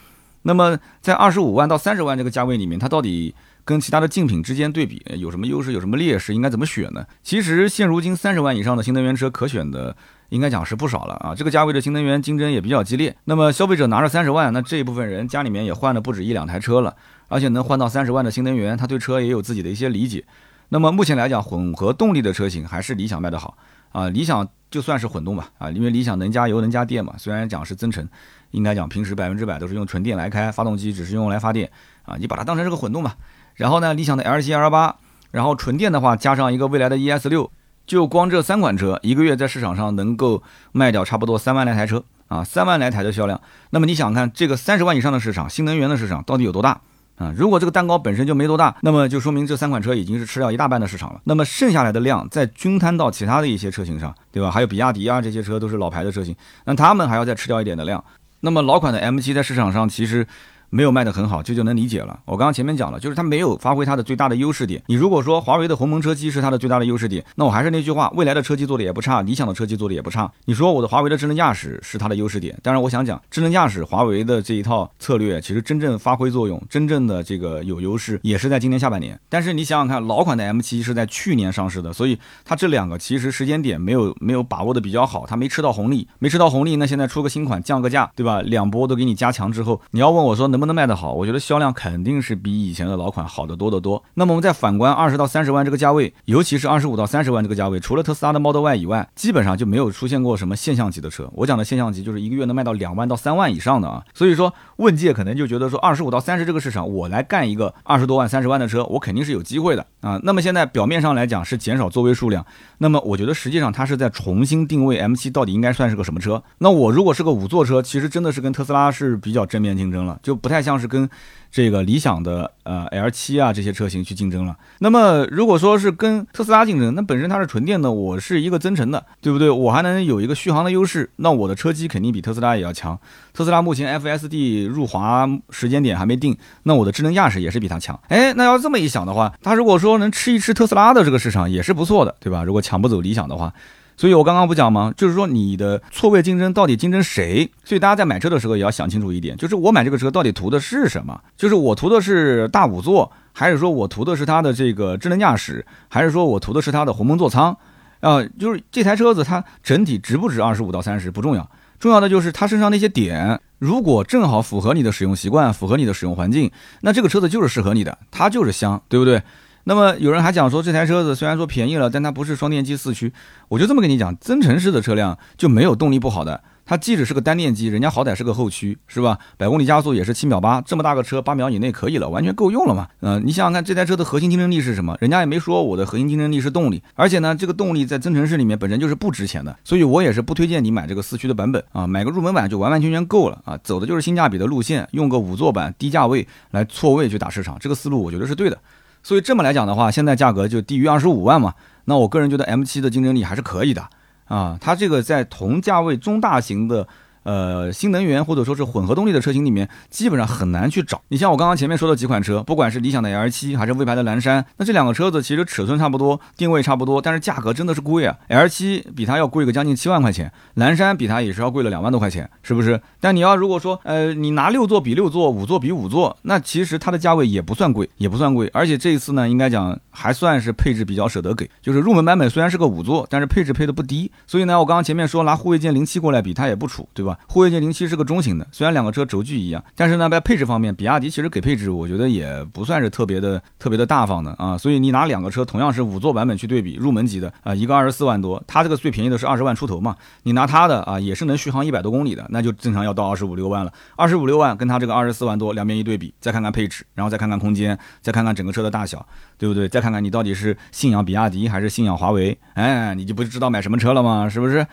那么在二十五万到三十万这个价位里面，它到底跟其他的竞品之间对比有什么优势，有什么劣势，应该怎么选呢？其实现如今三十万以上的新能源车可选的。应该讲是不少了啊，这个价位的新能源竞争也比较激烈。那么消费者拿着三十万，那这一部分人家里面也换了不止一两台车了，而且能换到三十万的新能源，他对车也有自己的一些理解。那么目前来讲，混合动力的车型还是理想卖得好啊。理想就算是混动吧啊，因为理想能加油能加电嘛。虽然讲是增程，应该讲平时百分之百都是用纯电来开，发动机只是用来发电啊。你把它当成是个混动吧。然后呢，理想的 L 七 L 八，然后纯电的话加上一个未来的 ES 六。就光这三款车，一个月在市场上能够卖掉差不多三万来台车啊，三万来台的销量。那么你想看这个三十万以上的市场，新能源的市场到底有多大啊？如果这个蛋糕本身就没多大，那么就说明这三款车已经是吃掉一大半的市场了。那么剩下来的量再均摊到其他的一些车型上，对吧？还有比亚迪啊这些车都是老牌的车型，那他们还要再吃掉一点的量。那么老款的 M7 在市场上其实。没有卖得很好，这就能理解了。我刚刚前面讲了，就是它没有发挥它的最大的优势点。你如果说华为的鸿蒙车机是它的最大的优势点，那我还是那句话，未来的车机做的也不差，理想的车机做的也不差。你说我的华为的智能驾驶是它的优势点，当然我想讲智能驾驶，华为的这一套策略其实真正发挥作用，真正的这个有优势也是在今年下半年。但是你想想看，老款的 M7 是在去年上市的，所以它这两个其实时间点没有没有把握的比较好，它没吃到红利，没吃到红利，那现在出个新款降个价，对吧？两波都给你加强之后，你要问我说能不能卖得好，我觉得。销量肯定是比以前的老款好得多得多。那么我们再反观二十到三十万这个价位，尤其是二十五到三十万这个价位，除了特斯拉的 Model Y 以外，基本上就没有出现过什么现象级的车。我讲的现象级就是一个月能卖到两万到三万以上的啊。所以说，问界可能就觉得说，二十五到三十这个市场，我来干一个二十多万、三十万的车，我肯定是有机会的啊。那么现在表面上来讲是减少座位数量，那么我觉得实际上它是在重新定位 M7 到底应该算是个什么车。那我如果是个五座车，其实真的是跟特斯拉是比较正面竞争了，就不太像是跟。这个理想的呃 L 七啊这些车型去竞争了。那么如果说是跟特斯拉竞争，那本身它是纯电的，我是一个增程的，对不对？我还能有一个续航的优势，那我的车机肯定比特斯拉也要强。特斯拉目前 FSD 入华时间点还没定，那我的智能驾驶也是比它强。哎，那要这么一想的话，它如果说能吃一吃特斯拉的这个市场也是不错的，对吧？如果抢不走理想的话。所以我刚刚不讲吗？就是说你的错位竞争到底竞争谁？所以大家在买车的时候也要想清楚一点，就是我买这个车到底图的是什么？就是我图的是大五座，还是说我图的是它的这个智能驾驶，还是说我图的是它的鸿蒙座舱？啊，就是这台车子它整体值不值二十五到三十不重要，重要的就是它身上那些点，如果正好符合你的使用习惯，符合你的使用环境，那这个车子就是适合你的，它就是香，对不对？那么有人还讲说，这台车子虽然说便宜了，但它不是双电机四驱。我就这么跟你讲，增程式的车辆就没有动力不好的。它即使是个单电机，人家好歹是个后驱，是吧？百公里加速也是七秒八，这么大个车，八秒以内可以了，完全够用了嘛。嗯，你想想看，这台车的核心竞争力是什么？人家也没说我的核心竞争力是动力，而且呢，这个动力在增程式里面本身就是不值钱的，所以我也是不推荐你买这个四驱的版本啊，买个入门版就完完全全够了啊，走的就是性价比的路线，用个五座版低价位来错位去打市场，这个思路我觉得是对的。所以这么来讲的话，现在价格就低于二十五万嘛，那我个人觉得 M7 的竞争力还是可以的啊，它这个在同价位中大型的。呃，新能源或者说是混合动力的车型里面，基本上很难去找。你像我刚刚前面说的几款车，不管是理想的 L7 还是魏牌的蓝山，那这两个车子其实尺寸差不多，定位差不多，但是价格真的是贵啊。L7 比它要贵个将近七万块钱，蓝山比它也是要贵了两万多块钱，是不是？但你要如果说，呃，你拿六座比六座，五座比五座，那其实它的价位也不算贵，也不算贵。而且这一次呢，应该讲还算是配置比较舍得给，就是入门版本虽然是个五座，但是配置配的不低。所以呢，我刚刚前面说拿护卫舰零七过来比，它也不处，对吧？护卫舰零七是个中型的，虽然两个车轴距一样，但是呢，在配置方面，比亚迪其实给配置，我觉得也不算是特别的、特别的大方的啊。所以你拿两个车同样是五座版本去对比，入门级的啊，一个二十四万多，它这个最便宜的是二十万出头嘛。你拿它的啊，也是能续航一百多公里的，那就正常要到二十五六万了。二十五六万跟它这个二十四万多两边一对比，再看看配置，然后再看看空间，再看看整个车的大小，对不对？再看看你到底是信仰比亚迪还是信仰华为，哎，你就不知道买什么车了吗？是不是？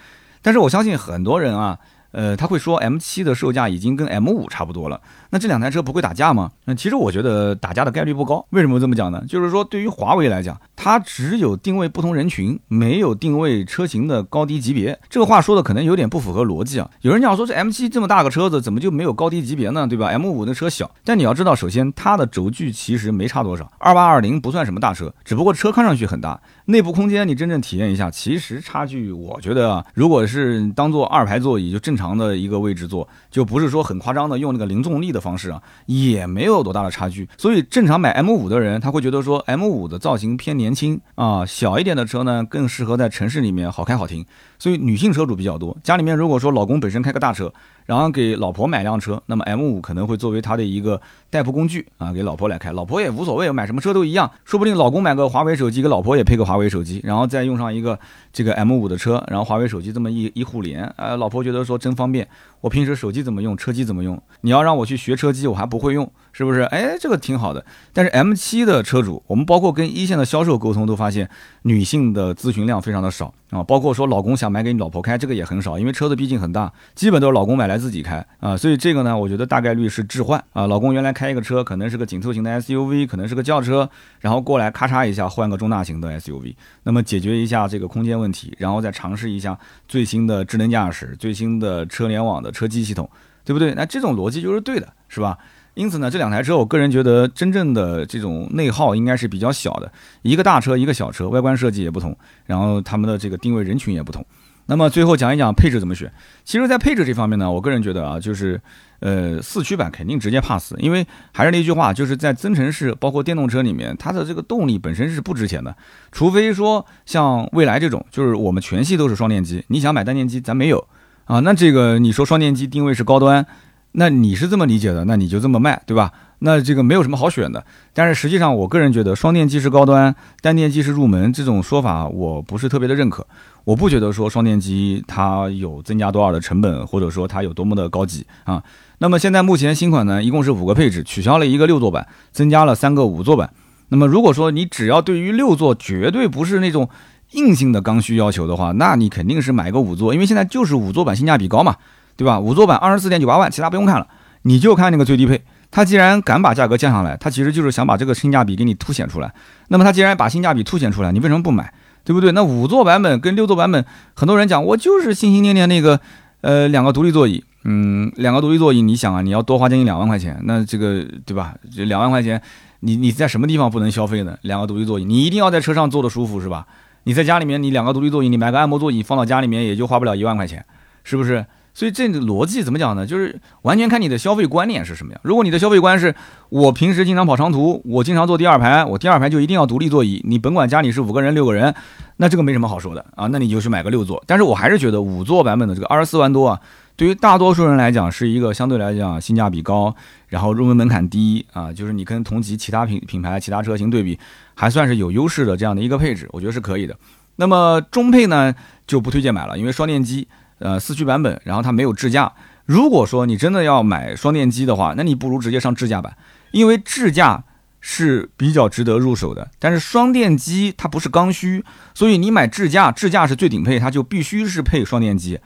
但是我相信很多人啊。呃，他会说 M7 的售价已经跟 M5 差不多了，那这两台车不会打架吗？那其实我觉得打架的概率不高。为什么这么讲呢？就是说对于华为来讲，它只有定位不同人群，没有定位车型的高低级别。这个话说的可能有点不符合逻辑啊。有人讲说这 M7 这么大个车子，怎么就没有高低级别呢？对吧？M5 的车小，但你要知道，首先它的轴距其实没差多少，二八二零不算什么大车，只不过车看上去很大。内部空间你真正体验一下，其实差距，我觉得啊，如果是当做二排座椅就正常长的一个位置坐，就不是说很夸张的用那个零重力的方式啊，也没有多大的差距。所以正常买 M 五的人，他会觉得说 M 五的造型偏年轻啊，小一点的车呢更适合在城市里面好开好停。所以女性车主比较多，家里面如果说老公本身开个大车。然后给老婆买辆车，那么 M 五可能会作为他的一个代步工具啊，给老婆来开，老婆也无所谓，买什么车都一样，说不定老公买个华为手机，给老婆也配个华为手机，然后再用上一个这个 M 五的车，然后华为手机这么一一互联，呃，老婆觉得说真方便，我平时手机怎么用，车机怎么用，你要让我去学车机，我还不会用，是不是？哎，这个挺好的。但是 M7 的车主，我们包括跟一线的销售沟通，都发现女性的咨询量非常的少。啊，包括说老公想买给你老婆开，这个也很少，因为车子毕竟很大，基本都是老公买来自己开啊，所以这个呢，我觉得大概率是置换啊。老公原来开一个车，可能是个紧凑型的 SUV，可能是个轿车，然后过来咔嚓一下换个中大型的 SUV，那么解决一下这个空间问题，然后再尝试一下最新的智能驾驶、最新的车联网的车机系统，对不对？那这种逻辑就是对的，是吧？因此呢，这两台车，我个人觉得真正的这种内耗应该是比较小的，一个大车，一个小车，外观设计也不同，然后他们的这个定位人群也不同。那么最后讲一讲配置怎么选。其实，在配置这方面呢，我个人觉得啊，就是呃四驱版肯定直接 pass，因为还是那句话，就是在增程式包括电动车里面，它的这个动力本身是不值钱的，除非说像蔚来这种，就是我们全系都是双电机，你想买单电机咱没有啊，那这个你说双电机定位是高端。那你是这么理解的，那你就这么卖，对吧？那这个没有什么好选的。但是实际上，我个人觉得双电机是高端，单电机是入门，这种说法我不是特别的认可。我不觉得说双电机它有增加多少的成本，或者说它有多么的高级啊。那么现在目前新款呢，一共是五个配置，取消了一个六座版，增加了三个五座版。那么如果说你只要对于六座绝对不是那种硬性的刚需要求的话，那你肯定是买个五座，因为现在就是五座版性价比高嘛。对吧？五座版二十四点九八万，其他不用看了，你就看那个最低配。它既然敢把价格降下来，它其实就是想把这个性价比给你凸显出来。那么它既然把性价比凸显出来，你为什么不买？对不对？那五座版本跟六座版本，很多人讲我就是心心念念那个，呃，两个独立座椅。嗯，两个独立座椅，你想啊，你要多花将近两万块钱，那这个对吧？这两万块钱，你你在什么地方不能消费呢？两个独立座椅，你一定要在车上坐的舒服是吧？你在家里面，你两个独立座椅，你买个按摩座椅放到家里面，也就花不了一万块钱，是不是？所以这个逻辑怎么讲呢？就是完全看你的消费观念是什么样。如果你的消费观是我平时经常跑长途，我经常坐第二排，我第二排就一定要独立座椅，你甭管家里是五个人六个人，那这个没什么好说的啊。那你就去买个六座。但是我还是觉得五座版本的这个二十四万多啊，对于大多数人来讲是一个相对来讲性价比高，然后入门门槛低啊，就是你跟同级其他品品牌其他车型对比，还算是有优势的这样的一个配置，我觉得是可以的。那么中配呢就不推荐买了，因为双电机。呃四驱版本，然后它没有智驾。如果说你真的要买双电机的话，那你不如直接上智驾版，因为智驾是比较值得入手的。但是双电机它不是刚需，所以你买智驾，智驾是最顶配，它就必须是配双电机。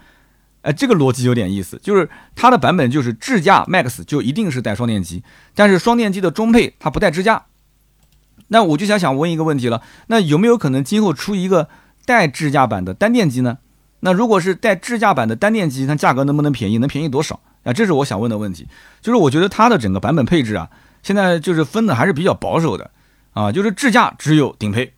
哎，这个逻辑有点意思，就是它的版本就是智驾 Max 就一定是带双电机，但是双电机的中配它不带智驾。那我就想想问一个问题了，那有没有可能今后出一个带智驾版的单电机呢？那如果是带智驾版的单电机，它价格能不能便宜？能便宜多少？啊，这是我想问的问题。就是我觉得它的整个版本配置啊，现在就是分的还是比较保守的啊，就是智驾只有顶配，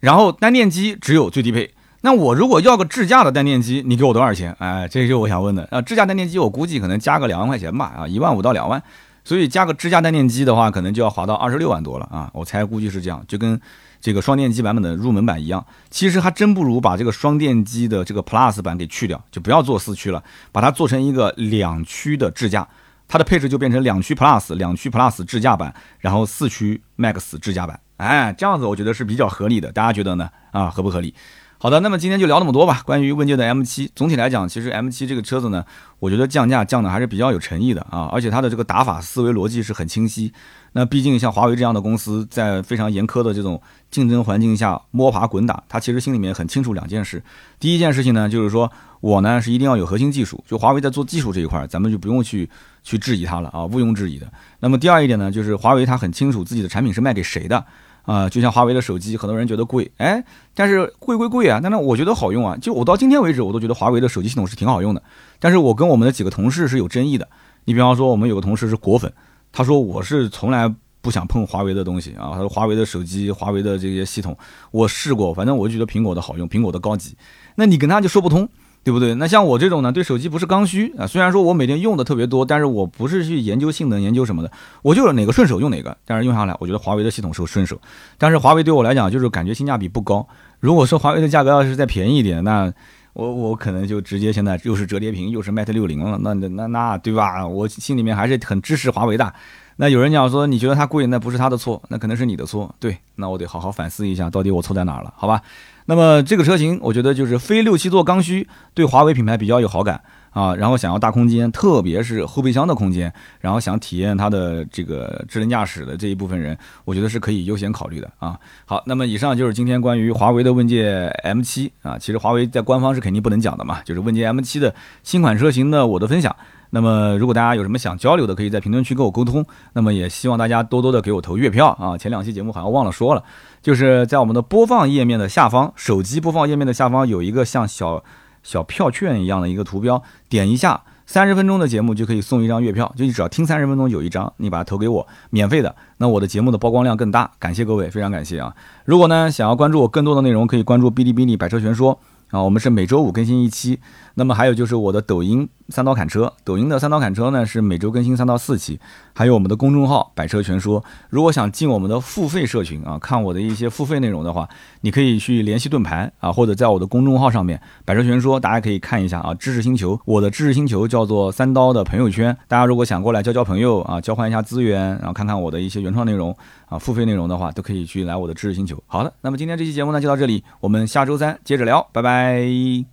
然后单电机只有最低配。那我如果要个智驾的单电机，你给我多少钱？哎，这就是我想问的啊。智驾单电机我估计可能加个两万块钱吧，啊，一万五到两万，所以加个智驾单电机的话，可能就要划到二十六万多了啊。我猜估计是这样，就跟这个双电机版本的入门版一样。其实还真不如把这个双电机的这个 Plus 版给去掉，就不要做四驱了，把它做成一个两驱的智驾，它的配置就变成两驱 Plus、两驱 Plus 智驾版，然后四驱 Max 智驾版。哎，这样子我觉得是比较合理的，大家觉得呢？啊，合不合理？好的，那么今天就聊那么多吧。关于问界的 M7，总体来讲，其实 M7 这个车子呢，我觉得降价降的还是比较有诚意的啊，而且它的这个打法思维逻辑是很清晰。那毕竟像华为这样的公司，在非常严苛的这种竞争环境下摸爬滚打，他其实心里面很清楚两件事。第一件事情呢，就是说我呢是一定要有核心技术，就华为在做技术这一块，咱们就不用去去质疑它了啊，毋庸置疑的。那么第二一点呢，就是华为它很清楚自己的产品是卖给谁的。啊，就像华为的手机，很多人觉得贵，哎，但是贵归贵啊，但是我觉得好用啊。就我到今天为止，我都觉得华为的手机系统是挺好用的。但是我跟我们的几个同事是有争议的。你比方说，我们有个同事是果粉，他说我是从来不想碰华为的东西啊。他说华为的手机、华为的这些系统，我试过，反正我就觉得苹果的好用，苹果的高级。那你跟他就说不通。对不对？那像我这种呢，对手机不是刚需啊。虽然说我每天用的特别多，但是我不是去研究性能、研究什么的，我就是哪个顺手用哪个。但是用下来，我觉得华为的系统是顺手。但是华为对我来讲，就是感觉性价比不高。如果说华为的价格要是再便宜一点，那我我可能就直接现在又是折叠屏，又是 Mate 六零了。那那那对吧？我心里面还是很支持华为的。那有人讲说，你觉得它贵，那不是他的错，那可能是你的错。对，那我得好好反思一下，到底我错在哪儿了？好吧。那么这个车型，我觉得就是非六七座刚需，对华为品牌比较有好感啊，然后想要大空间，特别是后备箱的空间，然后想体验它的这个智能驾驶的这一部分人，我觉得是可以优先考虑的啊。好，那么以上就是今天关于华为的问界 M7 啊，其实华为在官方是肯定不能讲的嘛，就是问界 M7 的新款车型的我的分享。那么，如果大家有什么想交流的，可以在评论区跟我沟通。那么，也希望大家多多的给我投月票啊！前两期节目好像忘了说了，就是在我们的播放页面的下方，手机播放页面的下方有一个像小小票券一样的一个图标，点一下，三十分钟的节目就可以送一张月票，就你只要听三十分钟有一张，你把它投给我，免费的。那我的节目的曝光量更大，感谢各位，非常感谢啊！如果呢想要关注我更多的内容，可以关注哔哩哔哩百车全说。啊，我们是每周五更新一期，那么还有就是我的抖音三刀砍车，抖音的三刀砍车呢是每周更新三到四期，还有我们的公众号百车全说。如果想进我们的付费社群啊，看我的一些付费内容的话，你可以去联系盾牌啊，或者在我的公众号上面百车全说，大家可以看一下啊。知识星球，我的知识星球叫做三刀的朋友圈，大家如果想过来交交朋友啊，交换一下资源，然后看看我的一些原创内容啊，付费内容的话，都可以去来我的知识星球。好的，那么今天这期节目呢就到这里，我们下周三接着聊，拜拜。